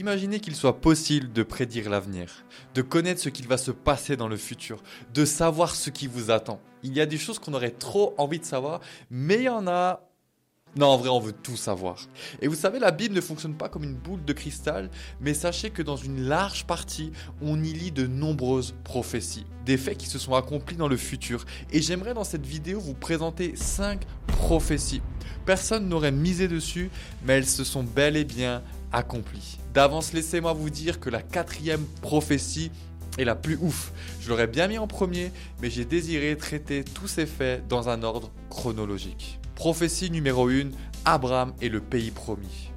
Imaginez qu'il soit possible de prédire l'avenir, de connaître ce qu'il va se passer dans le futur, de savoir ce qui vous attend. Il y a des choses qu'on aurait trop envie de savoir, mais il y en a non, en vrai, on veut tout savoir. Et vous savez, la Bible ne fonctionne pas comme une boule de cristal, mais sachez que dans une large partie, on y lit de nombreuses prophéties, des faits qui se sont accomplis dans le futur. Et j'aimerais dans cette vidéo vous présenter 5 prophéties. Personne n'aurait misé dessus, mais elles se sont bel et bien accomplies. D'avance, laissez-moi vous dire que la quatrième prophétie est la plus ouf. Je l'aurais bien mis en premier, mais j'ai désiré traiter tous ces faits dans un ordre chronologique. Prophétie numéro 1, Abraham et le pays promis.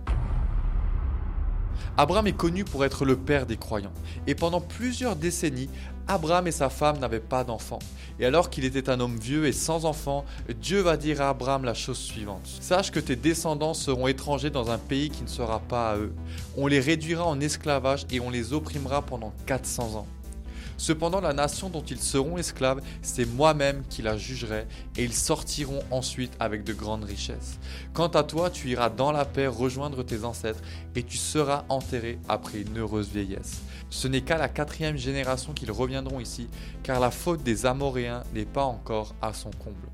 Abraham est connu pour être le père des croyants. Et pendant plusieurs décennies, Abraham et sa femme n'avaient pas d'enfants. Et alors qu'il était un homme vieux et sans enfants, Dieu va dire à Abraham la chose suivante. Sache que tes descendants seront étrangers dans un pays qui ne sera pas à eux. On les réduira en esclavage et on les opprimera pendant 400 ans. Cependant, la nation dont ils seront esclaves, c'est moi-même qui la jugerai, et ils sortiront ensuite avec de grandes richesses. Quant à toi, tu iras dans la paix rejoindre tes ancêtres, et tu seras enterré après une heureuse vieillesse. Ce n'est qu'à la quatrième génération qu'ils reviendront ici, car la faute des Amoréens n'est pas encore à son comble.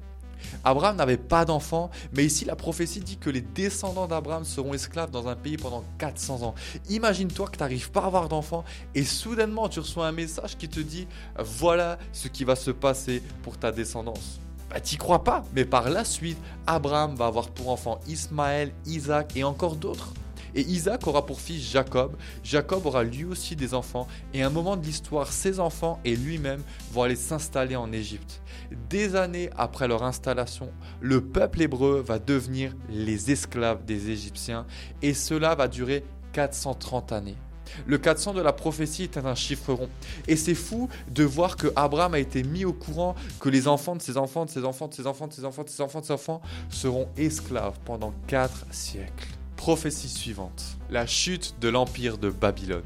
Abraham n'avait pas d'enfants, mais ici la prophétie dit que les descendants d'Abraham seront esclaves dans un pays pendant 400 ans. Imagine-toi que tu n'arrives pas à avoir d'enfants et soudainement tu reçois un message qui te dit voilà ce qui va se passer pour ta descendance. Bah, t'y crois pas, mais par la suite, Abraham va avoir pour enfants Ismaël, Isaac et encore d'autres. Et Isaac aura pour fils Jacob. Jacob aura lui aussi des enfants. Et à un moment de l'histoire, ses enfants et lui-même vont aller s'installer en Égypte. Des années après leur installation, le peuple hébreu va devenir les esclaves des Égyptiens. Et cela va durer 430 années. Le 400 de la prophétie est un chiffre rond. Et c'est fou de voir que Abraham a été mis au courant que les enfants de ses enfants, de ses enfants, de ses enfants, de ses enfants, de ses enfants, de ses enfants seront esclaves pendant 4 siècles. Prophétie suivante. La chute de l'empire de Babylone.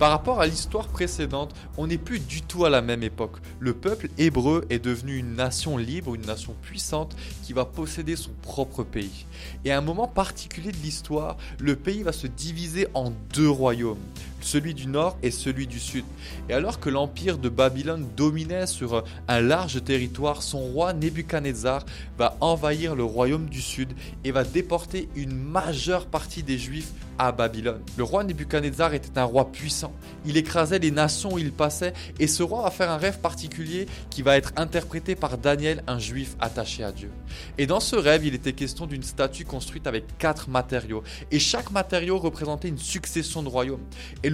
Par rapport à l'histoire précédente, on n'est plus du tout à la même époque. Le peuple hébreu est devenu une nation libre, une nation puissante qui va posséder son propre pays. Et à un moment particulier de l'histoire, le pays va se diviser en deux royaumes celui du nord et celui du sud. Et alors que l'empire de Babylone dominait sur un large territoire, son roi Nebuchadnezzar va envahir le royaume du sud et va déporter une majeure partie des juifs à Babylone. Le roi Nebuchadnezzar était un roi puissant. Il écrasait les nations où il passait et ce roi va faire un rêve particulier qui va être interprété par Daniel, un juif attaché à Dieu. Et dans ce rêve, il était question d'une statue construite avec quatre matériaux et chaque matériau représentait une succession de royaumes.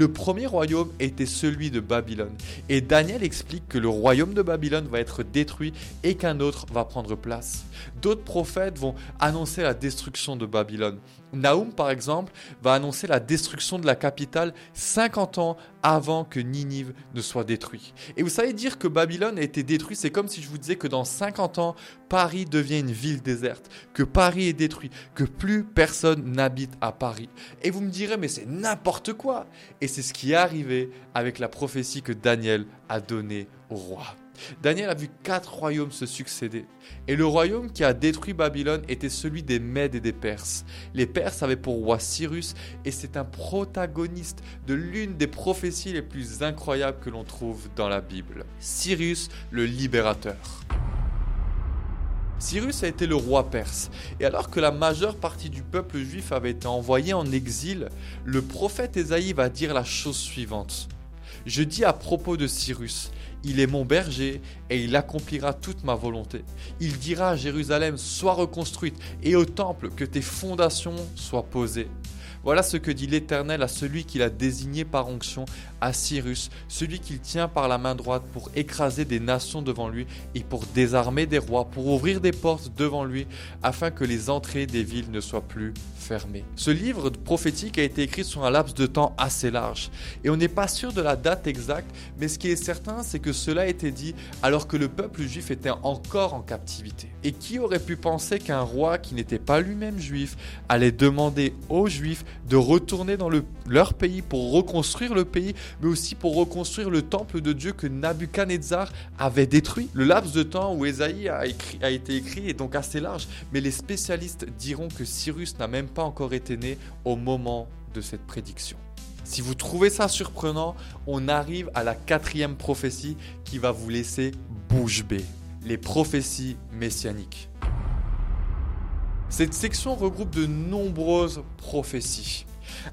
Le premier royaume était celui de Babylone. Et Daniel explique que le royaume de Babylone va être détruit et qu'un autre va prendre place. D'autres prophètes vont annoncer la destruction de Babylone. Naoum, par exemple, va annoncer la destruction de la capitale 50 ans avant que Ninive ne soit détruit. Et vous savez dire que Babylone a été détruit, c'est comme si je vous disais que dans 50 ans, Paris devient une ville déserte, que Paris est détruit, que plus personne n'habite à Paris. Et vous me direz, mais c'est n'importe quoi. Et c'est ce qui est arrivé avec la prophétie que Daniel a donnée au roi. Daniel a vu quatre royaumes se succéder. Et le royaume qui a détruit Babylone était celui des Mèdes et des Perses. Les Perses avaient pour roi Cyrus et c'est un protagoniste de l'une des prophéties les plus incroyables que l'on trouve dans la Bible. Cyrus le libérateur. Cyrus a été le roi perse, et alors que la majeure partie du peuple juif avait été envoyé en exil, le prophète Ésaïe va dire la chose suivante. Je dis à propos de Cyrus, il est mon berger et il accomplira toute ma volonté. Il dira à Jérusalem, sois reconstruite, et au temple, que tes fondations soient posées. Voilà ce que dit l'Éternel à celui qu'il a désigné par onction, à Cyrus, celui qu'il tient par la main droite pour écraser des nations devant lui et pour désarmer des rois, pour ouvrir des portes devant lui, afin que les entrées des villes ne soient plus fermées. Ce livre prophétique a été écrit sur un laps de temps assez large, et on n'est pas sûr de la date exacte, mais ce qui est certain, c'est que cela a été dit alors que le peuple juif était encore en captivité. Et qui aurait pu penser qu'un roi qui n'était pas lui-même juif allait demander aux juifs de retourner dans leur pays pour reconstruire le pays, mais aussi pour reconstruire le temple de Dieu que Nabuchodonosor avait détruit. Le laps de temps où Ésaïe a, a été écrit est donc assez large, mais les spécialistes diront que Cyrus n'a même pas encore été né au moment de cette prédiction. Si vous trouvez ça surprenant, on arrive à la quatrième prophétie qui va vous laisser bouche bée. Les prophéties messianiques. Cette section regroupe de nombreuses prophéties.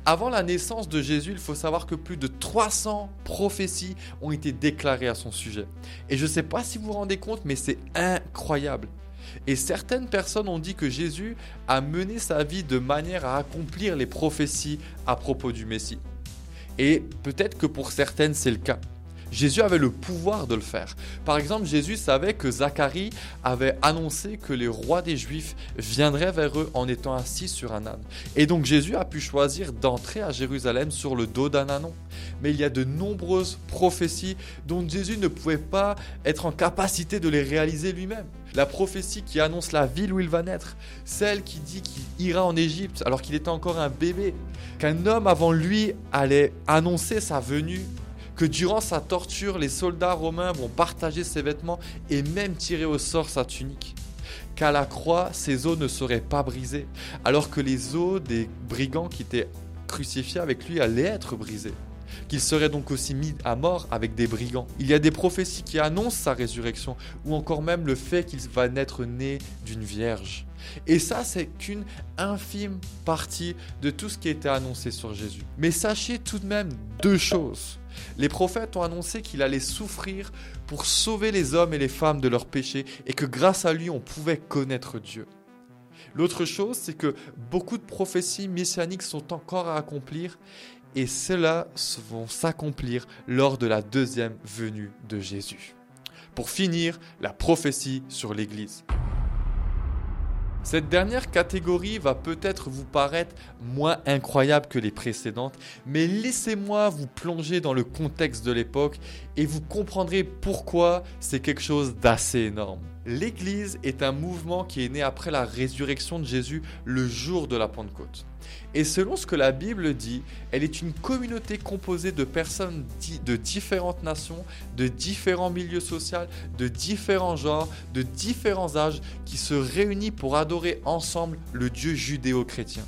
Avant la naissance de Jésus, il faut savoir que plus de 300 prophéties ont été déclarées à son sujet. Et je ne sais pas si vous vous rendez compte, mais c'est incroyable. Et certaines personnes ont dit que Jésus a mené sa vie de manière à accomplir les prophéties à propos du Messie. Et peut-être que pour certaines, c'est le cas. Jésus avait le pouvoir de le faire. Par exemple, Jésus savait que Zacharie avait annoncé que les rois des Juifs viendraient vers eux en étant assis sur un âne. Et donc Jésus a pu choisir d'entrer à Jérusalem sur le dos d'un ânon. Mais il y a de nombreuses prophéties dont Jésus ne pouvait pas être en capacité de les réaliser lui-même. La prophétie qui annonce la ville où il va naître, celle qui dit qu'il ira en Égypte alors qu'il était encore un bébé, qu'un homme avant lui allait annoncer sa venue que durant sa torture, les soldats romains vont partager ses vêtements et même tirer au sort sa tunique. Qu'à la croix, ses os ne seraient pas brisés, alors que les os des brigands qui étaient crucifiés avec lui allaient être brisés. Qu'il serait donc aussi mis à mort avec des brigands. Il y a des prophéties qui annoncent sa résurrection, ou encore même le fait qu'il va naître né d'une vierge. Et ça, c'est qu'une infime partie de tout ce qui été annoncé sur Jésus. Mais sachez tout de même deux choses. Les prophètes ont annoncé qu'il allait souffrir pour sauver les hommes et les femmes de leurs péchés et que grâce à lui on pouvait connaître Dieu. L'autre chose, c'est que beaucoup de prophéties messianiques sont encore à accomplir et cela vont s'accomplir lors de la deuxième venue de Jésus. Pour finir, la prophétie sur l'Église. Cette dernière catégorie va peut-être vous paraître moins incroyable que les précédentes, mais laissez-moi vous plonger dans le contexte de l'époque et vous comprendrez pourquoi c'est quelque chose d'assez énorme. L'Église est un mouvement qui est né après la résurrection de Jésus le jour de la Pentecôte. Et selon ce que la Bible dit, elle est une communauté composée de personnes de différentes nations, de différents milieux sociaux, de différents genres, de différents âges, qui se réunissent pour adorer ensemble le Dieu judéo-chrétien.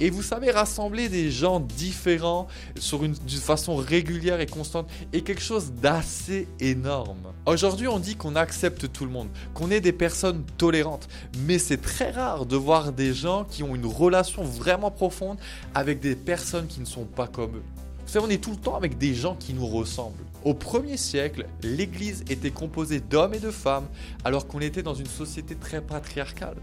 Et vous savez, rassembler des gens différents d'une façon régulière et constante est quelque chose d'assez énorme. Aujourd'hui, on dit qu'on accepte tout le monde, qu'on est des personnes tolérantes, mais c'est très rare de voir des gens qui ont une relation vraiment profonde avec des personnes qui ne sont pas comme eux. Vous savez, on est tout le temps avec des gens qui nous ressemblent. Au premier siècle, l'Église était composée d'hommes et de femmes, alors qu'on était dans une société très patriarcale.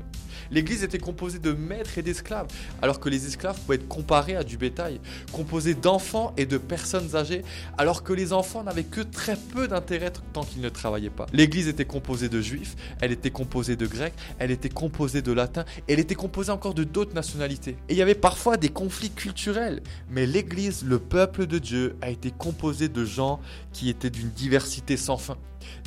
L'Église était composée de maîtres et d'esclaves, alors que les esclaves pouvaient être comparés à du bétail, composée d'enfants et de personnes âgées, alors que les enfants n'avaient que très peu d'intérêt tant qu'ils ne travaillaient pas. L'Église était composée de juifs, elle était composée de grecs, elle était composée de latins, elle était composée encore de d'autres nationalités. Et il y avait parfois des conflits culturels, mais l'Église, le peuple de Dieu, a été composé de gens qui étaient d'une diversité sans fin.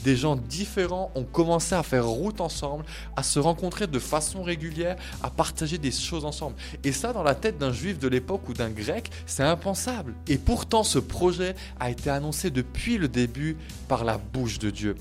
Des gens différents ont commencé à faire route ensemble, à se rencontrer de façon régulière, à partager des choses ensemble. Et ça, dans la tête d'un juif de l'époque ou d'un grec, c'est impensable. Et pourtant, ce projet a été annoncé depuis le début par la bouche de Dieu.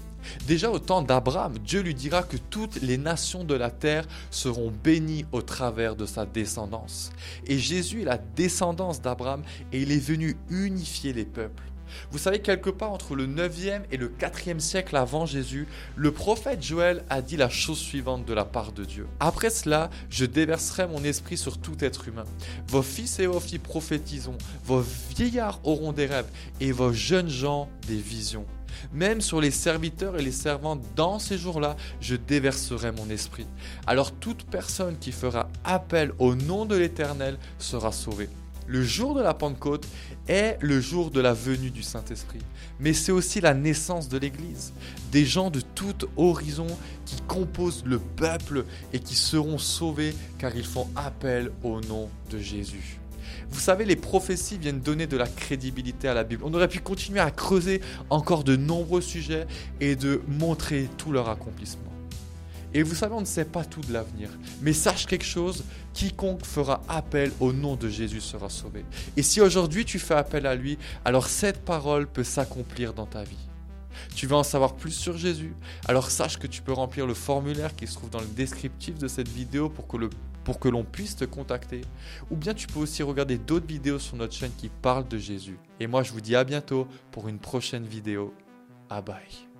Déjà au temps d'Abraham, Dieu lui dira que toutes les nations de la terre seront bénies au travers de sa descendance. Et Jésus est la descendance d'Abraham et il est venu unifier les peuples. Vous savez, quelque part entre le 9e et le 4e siècle avant Jésus, le prophète Joël a dit la chose suivante de la part de Dieu. Après cela, je déverserai mon esprit sur tout être humain. Vos fils et vos filles prophétiseront, vos vieillards auront des rêves et vos jeunes gens des visions. Même sur les serviteurs et les servantes dans ces jours-là, je déverserai mon esprit. Alors toute personne qui fera appel au nom de l'Éternel sera sauvée. Le jour de la Pentecôte est le jour de la venue du Saint-Esprit, mais c'est aussi la naissance de l'Église. Des gens de tout horizon qui composent le peuple et qui seront sauvés car ils font appel au nom de Jésus. Vous savez, les prophéties viennent donner de la crédibilité à la Bible. On aurait pu continuer à creuser encore de nombreux sujets et de montrer tout leur accomplissement. Et vous savez, on ne sait pas tout de l'avenir. Mais sache quelque chose, quiconque fera appel au nom de Jésus sera sauvé. Et si aujourd'hui tu fais appel à lui, alors cette parole peut s'accomplir dans ta vie. Tu veux en savoir plus sur Jésus Alors sache que tu peux remplir le formulaire qui se trouve dans le descriptif de cette vidéo pour que le pour que l'on puisse te contacter. Ou bien tu peux aussi regarder d'autres vidéos sur notre chaîne qui parlent de Jésus. Et moi je vous dis à bientôt pour une prochaine vidéo. Ah bye.